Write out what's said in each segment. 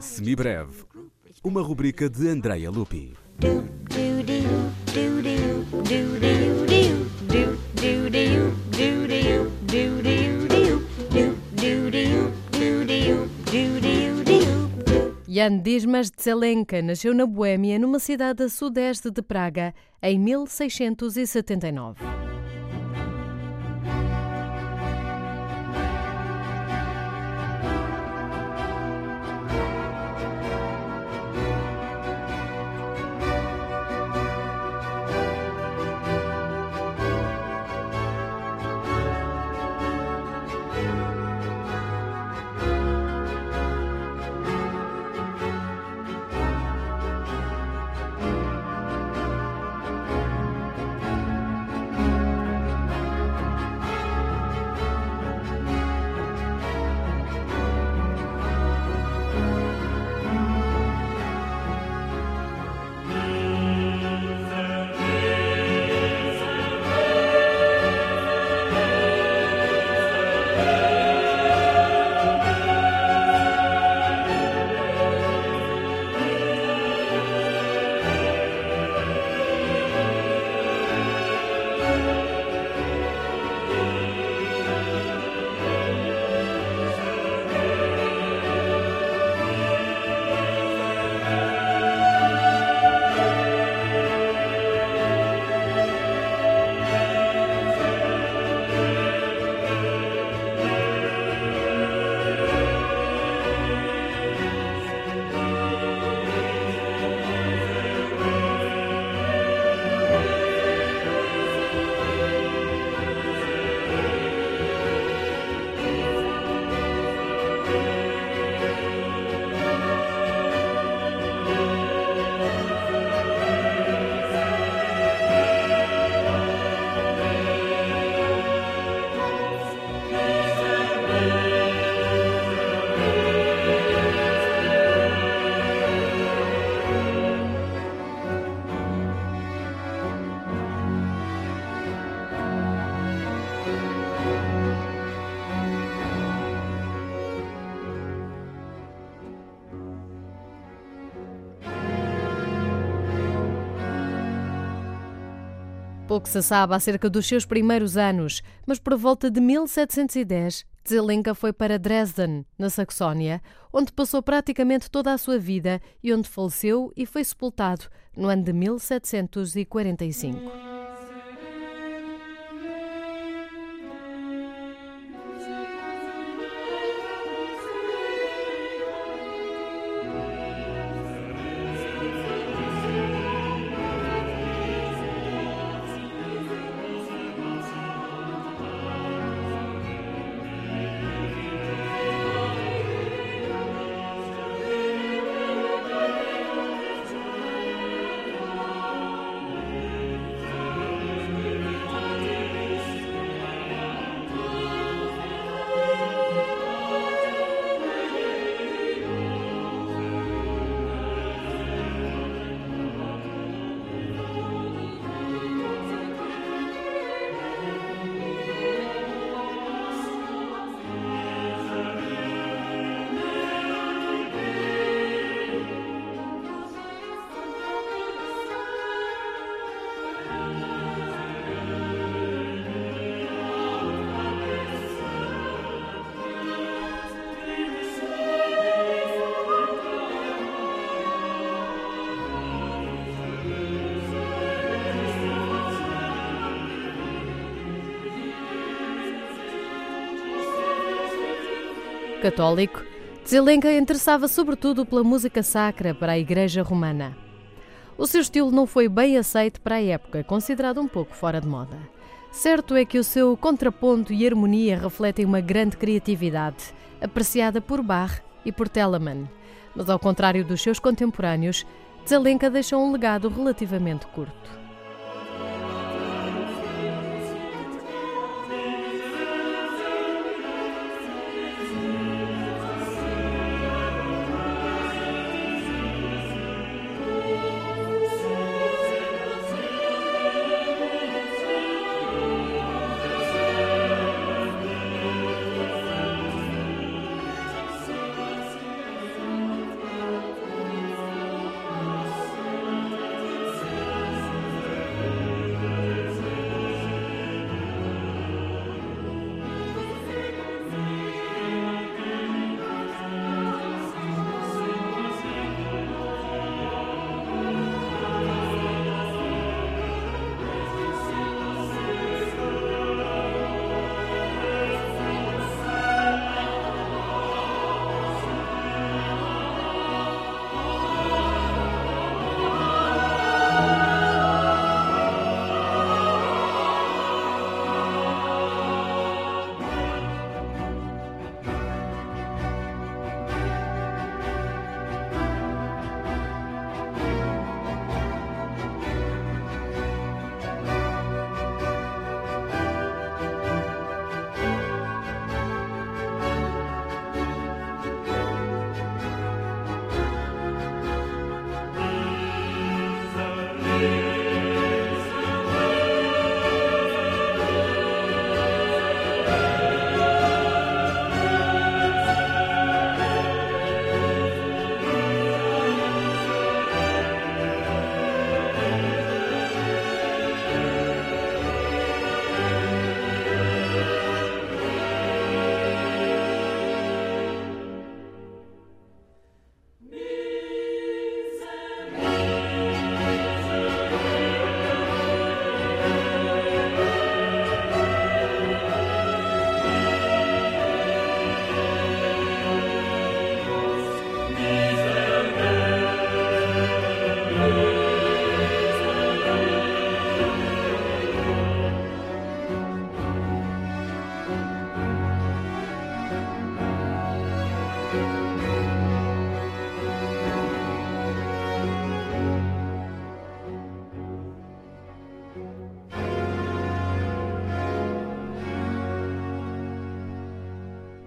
Semibreve, uma rubrica de Andrea Lupi. Jan Dismas de Zelenka nasceu na Boêmia, numa cidade a sudeste de Praga, em 1679. Pouco se sabe acerca dos seus primeiros anos, mas por volta de 1710, Zelenka foi para Dresden, na Saxónia, onde passou praticamente toda a sua vida e onde faleceu e foi sepultado no ano de 1745. Católico, Zelenka interessava sobretudo pela música sacra para a Igreja Romana. O seu estilo não foi bem aceito para a época, considerado um pouco fora de moda. Certo é que o seu contraponto e harmonia refletem uma grande criatividade, apreciada por Bach e por Telemann. Mas, ao contrário dos seus contemporâneos, Zelenka deixou um legado relativamente curto.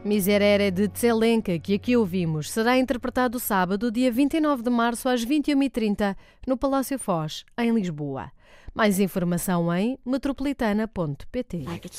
Miserere de Tselenka, que aqui ouvimos, será interpretado sábado, dia 29 de março, às 21h30, no Palácio Foz, em Lisboa. Mais informação em metropolitana.pt. Like